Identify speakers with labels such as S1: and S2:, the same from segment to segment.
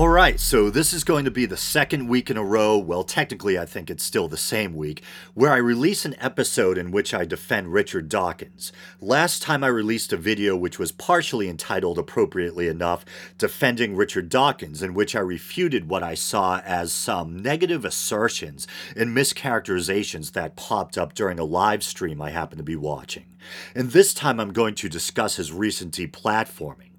S1: All right, so this is going to be the second week in a row, well, technically, I think it's still the same week, where I release an episode in which I defend Richard Dawkins. Last time I released a video which was partially entitled, appropriately enough, Defending Richard Dawkins, in which I refuted what I saw as some negative assertions and mischaracterizations that popped up during a live stream I happened to be watching. And this time I'm going to discuss his recent deplatforming.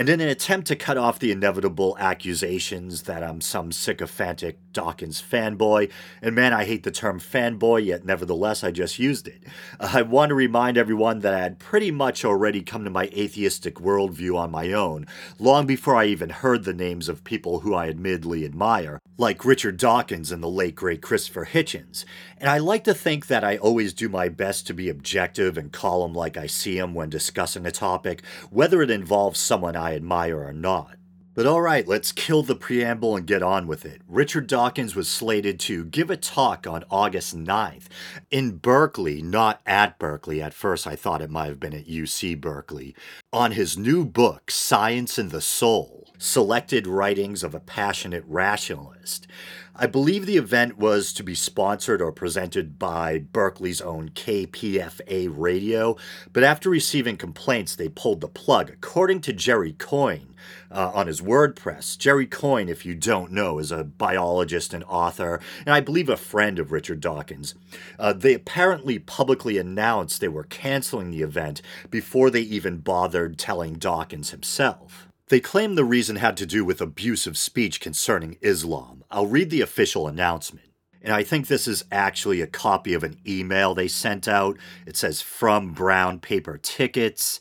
S1: And in an attempt to cut off the inevitable accusations that I'm some sycophantic Dawkins fanboy, and man, I hate the term fanboy, yet nevertheless I just used it. Uh, I want to remind everyone that I had pretty much already come to my atheistic worldview on my own, long before I even heard the names of people who I admittedly admire, like Richard Dawkins and the late great Christopher Hitchens. And I like to think that I always do my best to be objective and call them like I see them when discussing a topic, whether it involves someone I admire or not. But alright, let's kill the preamble and get on with it. Richard Dawkins was slated to give a talk on August 9th in Berkeley, not at Berkeley. At first, I thought it might have been at UC Berkeley, on his new book, Science and the Soul Selected Writings of a Passionate Rationalist. I believe the event was to be sponsored or presented by Berkeley's own KPFA radio, but after receiving complaints, they pulled the plug. According to Jerry Coyne uh, on his WordPress, Jerry Coyne, if you don't know, is a biologist and author, and I believe a friend of Richard Dawkins. Uh, they apparently publicly announced they were canceling the event before they even bothered telling Dawkins himself. They claim the reason had to do with abusive speech concerning Islam. I'll read the official announcement. And I think this is actually a copy of an email they sent out. It says from Brown Paper Tickets.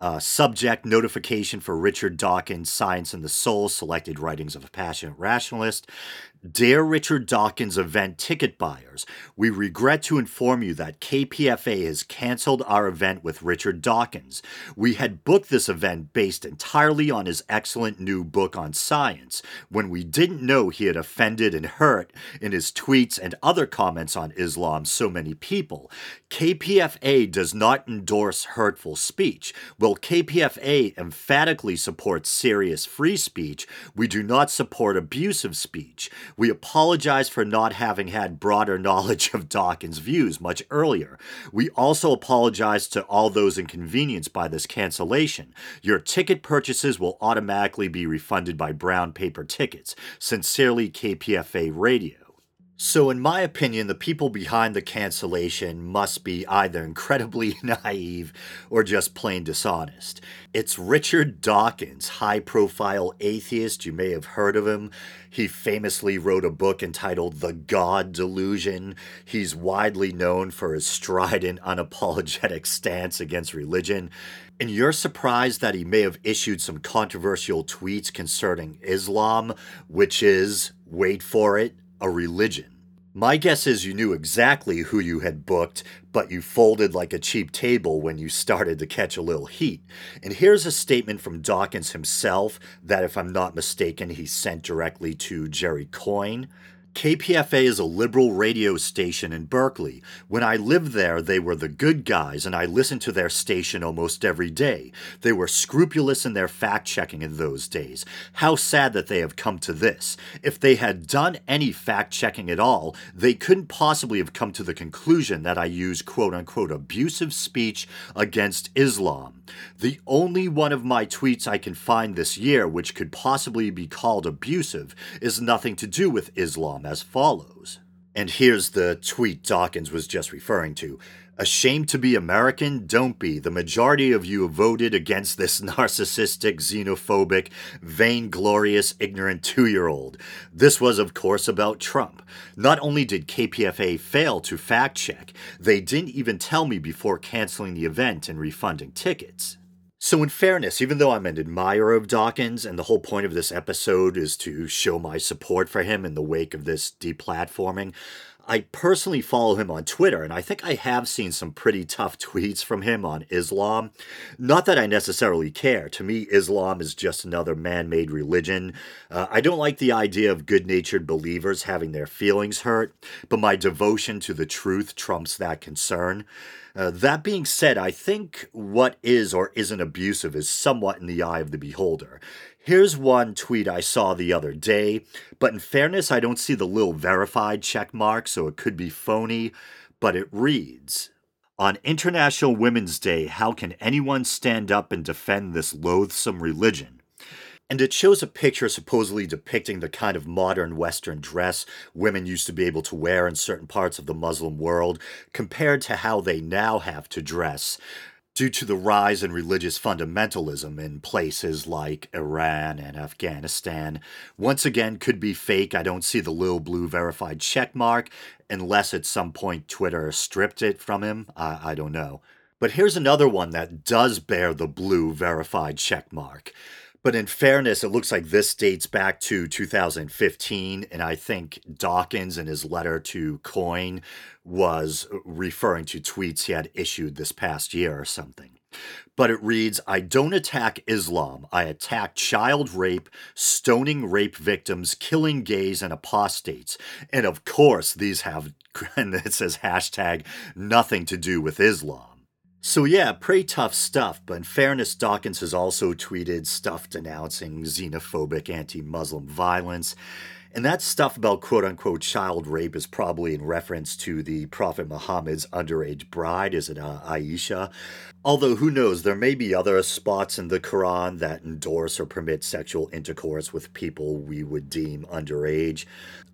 S1: Uh, subject notification for Richard Dawkins, Science and the Soul, selected writings of a passionate rationalist. Dear Richard Dawkins event ticket buyers, we regret to inform you that KPFA has canceled our event with Richard Dawkins. We had booked this event based entirely on his excellent new book on science, when we didn't know he had offended and hurt in his tweets and other comments on Islam so many people. KPFA does not endorse hurtful speech. While KPFA emphatically supports serious free speech, we do not support abusive speech. We apologize for not having had broader knowledge of Dawkins' views much earlier. We also apologize to all those inconvenienced by this cancellation. Your ticket purchases will automatically be refunded by brown paper tickets. Sincerely, KPFA Radio. So, in my opinion, the people behind the cancellation must be either incredibly naive or just plain dishonest. It's Richard Dawkins, high profile atheist. You may have heard of him. He famously wrote a book entitled The God Delusion. He's widely known for his strident, unapologetic stance against religion. And you're surprised that he may have issued some controversial tweets concerning Islam, which is, wait for it, a religion. My guess is you knew exactly who you had booked, but you folded like a cheap table when you started to catch a little heat. And here's a statement from Dawkins himself that, if I'm not mistaken, he sent directly to Jerry Coyne. KPFA is a liberal radio station in Berkeley. When I lived there, they were the good guys, and I listened to their station almost every day. They were scrupulous in their fact checking in those days. How sad that they have come to this. If they had done any fact checking at all, they couldn't possibly have come to the conclusion that I use quote unquote abusive speech against Islam. The only one of my tweets I can find this year which could possibly be called abusive is nothing to do with Islam as follows. And here's the tweet Dawkins was just referring to. Ashamed to be American? Don't be. The majority of you voted against this narcissistic, xenophobic, vainglorious, ignorant two year old. This was, of course, about Trump. Not only did KPFA fail to fact check, they didn't even tell me before canceling the event and refunding tickets. So, in fairness, even though I'm an admirer of Dawkins, and the whole point of this episode is to show my support for him in the wake of this deplatforming, I personally follow him on Twitter, and I think I have seen some pretty tough tweets from him on Islam. Not that I necessarily care. To me, Islam is just another man made religion. Uh, I don't like the idea of good natured believers having their feelings hurt, but my devotion to the truth trumps that concern. Uh, that being said, I think what is or isn't abusive is somewhat in the eye of the beholder. Here's one tweet I saw the other day, but in fairness, I don't see the little verified check mark, so it could be phony, but it reads On International Women's Day, how can anyone stand up and defend this loathsome religion? And it shows a picture supposedly depicting the kind of modern Western dress women used to be able to wear in certain parts of the Muslim world compared to how they now have to dress due to the rise in religious fundamentalism in places like Iran and Afghanistan. Once again, could be fake. I don't see the little blue verified check mark unless at some point Twitter stripped it from him. I, I don't know. But here's another one that does bear the blue verified check mark. But in fairness, it looks like this dates back to 2015. And I think Dawkins, in his letter to Coyne, was referring to tweets he had issued this past year or something. But it reads I don't attack Islam. I attack child rape, stoning rape victims, killing gays, and apostates. And of course, these have, and it says hashtag, nothing to do with Islam. So, yeah, pretty tough stuff, but in fairness, Dawkins has also tweeted stuff denouncing xenophobic anti Muslim violence. And that stuff about quote unquote child rape is probably in reference to the Prophet Muhammad's underage bride, is it uh, Aisha? Although, who knows, there may be other spots in the Quran that endorse or permit sexual intercourse with people we would deem underage.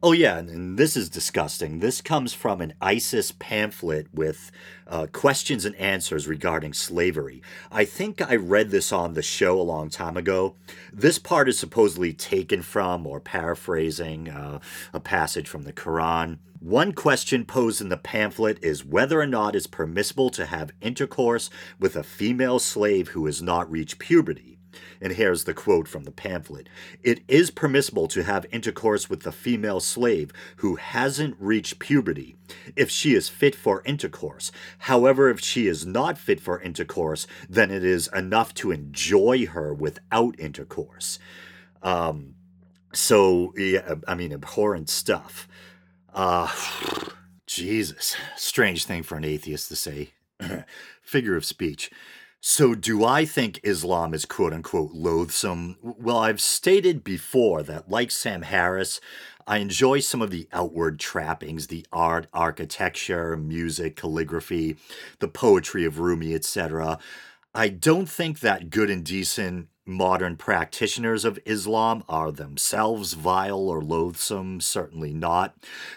S1: Oh, yeah, and this is disgusting. This comes from an ISIS pamphlet with uh, questions and answers regarding slavery. I think I read this on the show a long time ago. This part is supposedly taken from or paraphrasing uh, a passage from the Quran. One question posed in the pamphlet is whether or not it's permissible to have intercourse with a female slave who has not reached puberty. And here's the quote from the pamphlet It is permissible to have intercourse with a female slave who hasn't reached puberty if she is fit for intercourse. However, if she is not fit for intercourse, then it is enough to enjoy her without intercourse. Um, so, yeah, I mean, abhorrent stuff. Uh, Jesus. Strange thing for an atheist to say. Figure of speech. So, do I think Islam is quote unquote loathsome? Well, I've stated before that, like Sam Harris, I enjoy some of the outward trappings, the art, architecture, music, calligraphy, the poetry of Rumi, etc. I don't think that good and decent modern practitioners of Islam are themselves vile or loathsome? Certainly not.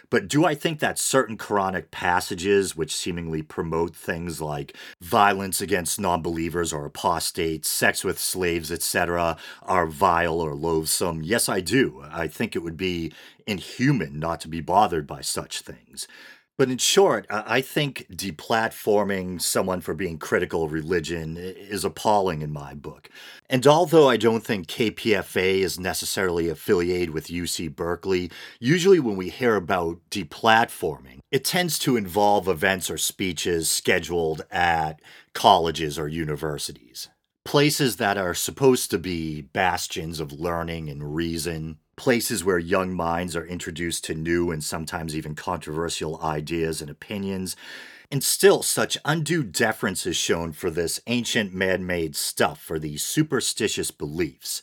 S1: But do I think that certain Quranic passages, which seemingly promote things like violence against non believers or apostates, sex with slaves, etc., are vile or loathsome? Yes, I do. I think it would be inhuman not to be bothered by such things. But in short, I think deplatforming someone for being critical of religion is appalling in my book. And although I don't think KPFA is necessarily affiliated with UC Berkeley, usually when we hear about deplatforming, it tends to involve events or speeches scheduled at colleges or universities. Places that are supposed to be bastions of learning and reason, places where young minds are introduced to new and sometimes even controversial ideas and opinions. And still, such undue deference is shown for this ancient man made stuff, for these superstitious beliefs.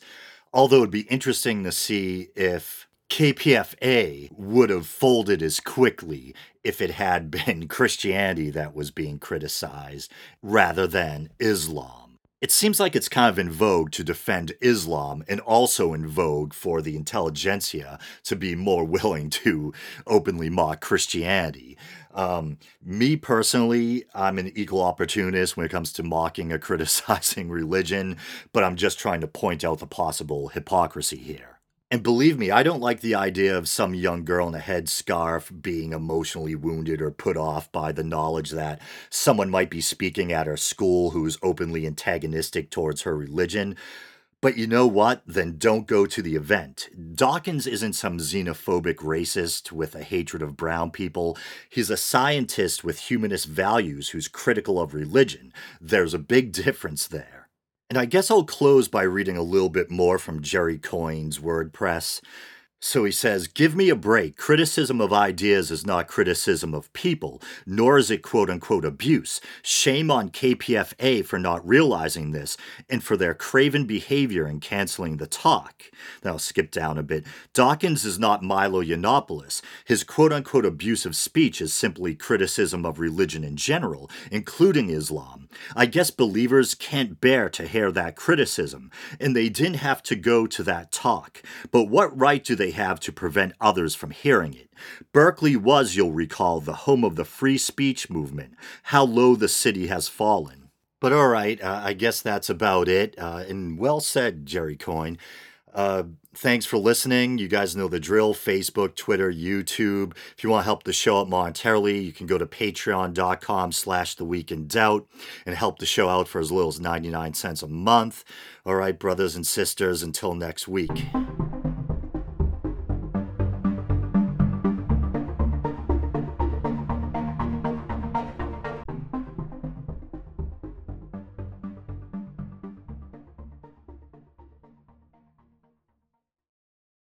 S1: Although it'd be interesting to see if KPFA would have folded as quickly if it had been Christianity that was being criticized rather than Islam. It seems like it's kind of in vogue to defend Islam and also in vogue for the intelligentsia to be more willing to openly mock Christianity. Um, me personally, I'm an equal opportunist when it comes to mocking or criticizing religion, but I'm just trying to point out the possible hypocrisy here. And believe me, I don't like the idea of some young girl in a headscarf being emotionally wounded or put off by the knowledge that someone might be speaking at her school who's openly antagonistic towards her religion. But you know what? Then don't go to the event. Dawkins isn't some xenophobic racist with a hatred of brown people. He's a scientist with humanist values who's critical of religion. There's a big difference there. And I guess I'll close by reading a little bit more from Jerry Coyne's WordPress. So he says, Give me a break. Criticism of ideas is not criticism of people, nor is it quote unquote abuse. Shame on KPFA for not realizing this and for their craven behavior in canceling the talk. Now, I'll skip down a bit. Dawkins is not Milo Yiannopoulos. His quote unquote abusive speech is simply criticism of religion in general, including Islam. I guess believers can't bear to hear that criticism, and they didn't have to go to that talk. But what right do they have to prevent others from hearing it. Berkeley was, you'll recall, the home of the free speech movement. How low the city has fallen. But all right, uh, I guess that's about it. Uh, and well said, Jerry Coyne. Uh, thanks for listening. You guys know the drill Facebook, Twitter, YouTube. If you want to help the show out monetarily, you can go to patreon.com slash the week in doubt and help the show out for as little as 99 cents a month. All right, brothers and sisters, until next week.